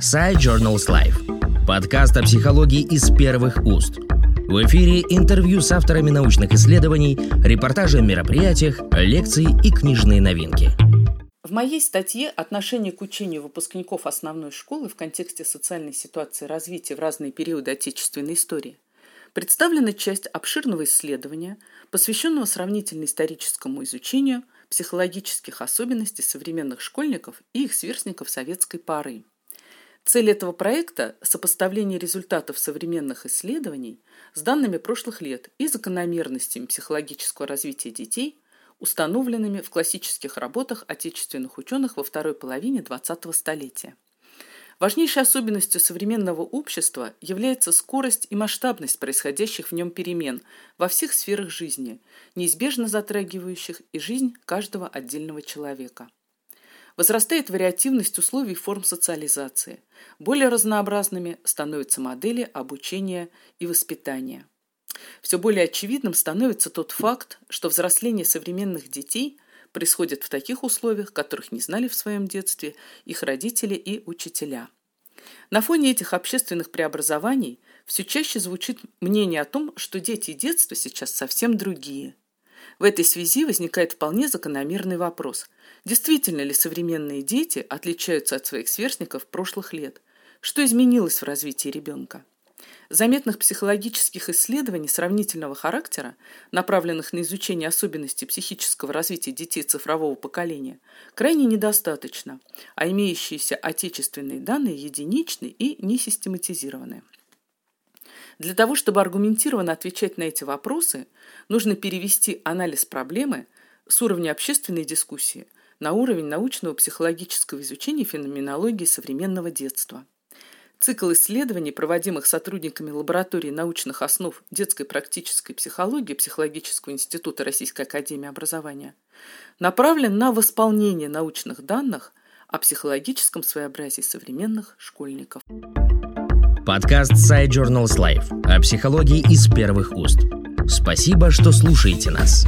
Side Journals Life. Подкаст о психологии из первых уст. В эфире интервью с авторами научных исследований, репортажи о мероприятиях, лекции и книжные новинки. В моей статье «Отношение к учению выпускников основной школы в контексте социальной ситуации развития в разные периоды отечественной истории» представлена часть обширного исследования, посвященного сравнительно-историческому изучению психологических особенностей современных школьников и их сверстников советской поры. Цель этого проекта – сопоставление результатов современных исследований с данными прошлых лет и закономерностями психологического развития детей, установленными в классических работах отечественных ученых во второй половине XX столетия. Важнейшей особенностью современного общества является скорость и масштабность происходящих в нем перемен во всех сферах жизни, неизбежно затрагивающих и жизнь каждого отдельного человека. Возрастает вариативность условий форм социализации. Более разнообразными становятся модели обучения и воспитания. Все более очевидным становится тот факт, что взросление современных детей происходит в таких условиях, которых не знали в своем детстве их родители и учителя. На фоне этих общественных преобразований все чаще звучит мнение о том, что дети и детство сейчас совсем другие – в этой связи возникает вполне закономерный вопрос. Действительно ли современные дети отличаются от своих сверстников прошлых лет? Что изменилось в развитии ребенка? Заметных психологических исследований сравнительного характера, направленных на изучение особенностей психического развития детей цифрового поколения, крайне недостаточно, а имеющиеся отечественные данные единичны и несистематизированы. Для того, чтобы аргументированно отвечать на эти вопросы, нужно перевести анализ проблемы с уровня общественной дискуссии на уровень научного психологического изучения феноменологии современного детства. Цикл исследований, проводимых сотрудниками лаборатории научных основ детской практической психологии Психологического института Российской академии образования, направлен на восполнение научных данных о психологическом своеобразии современных школьников. Подкаст Side Journals Life о психологии из первых уст. Спасибо, что слушаете нас.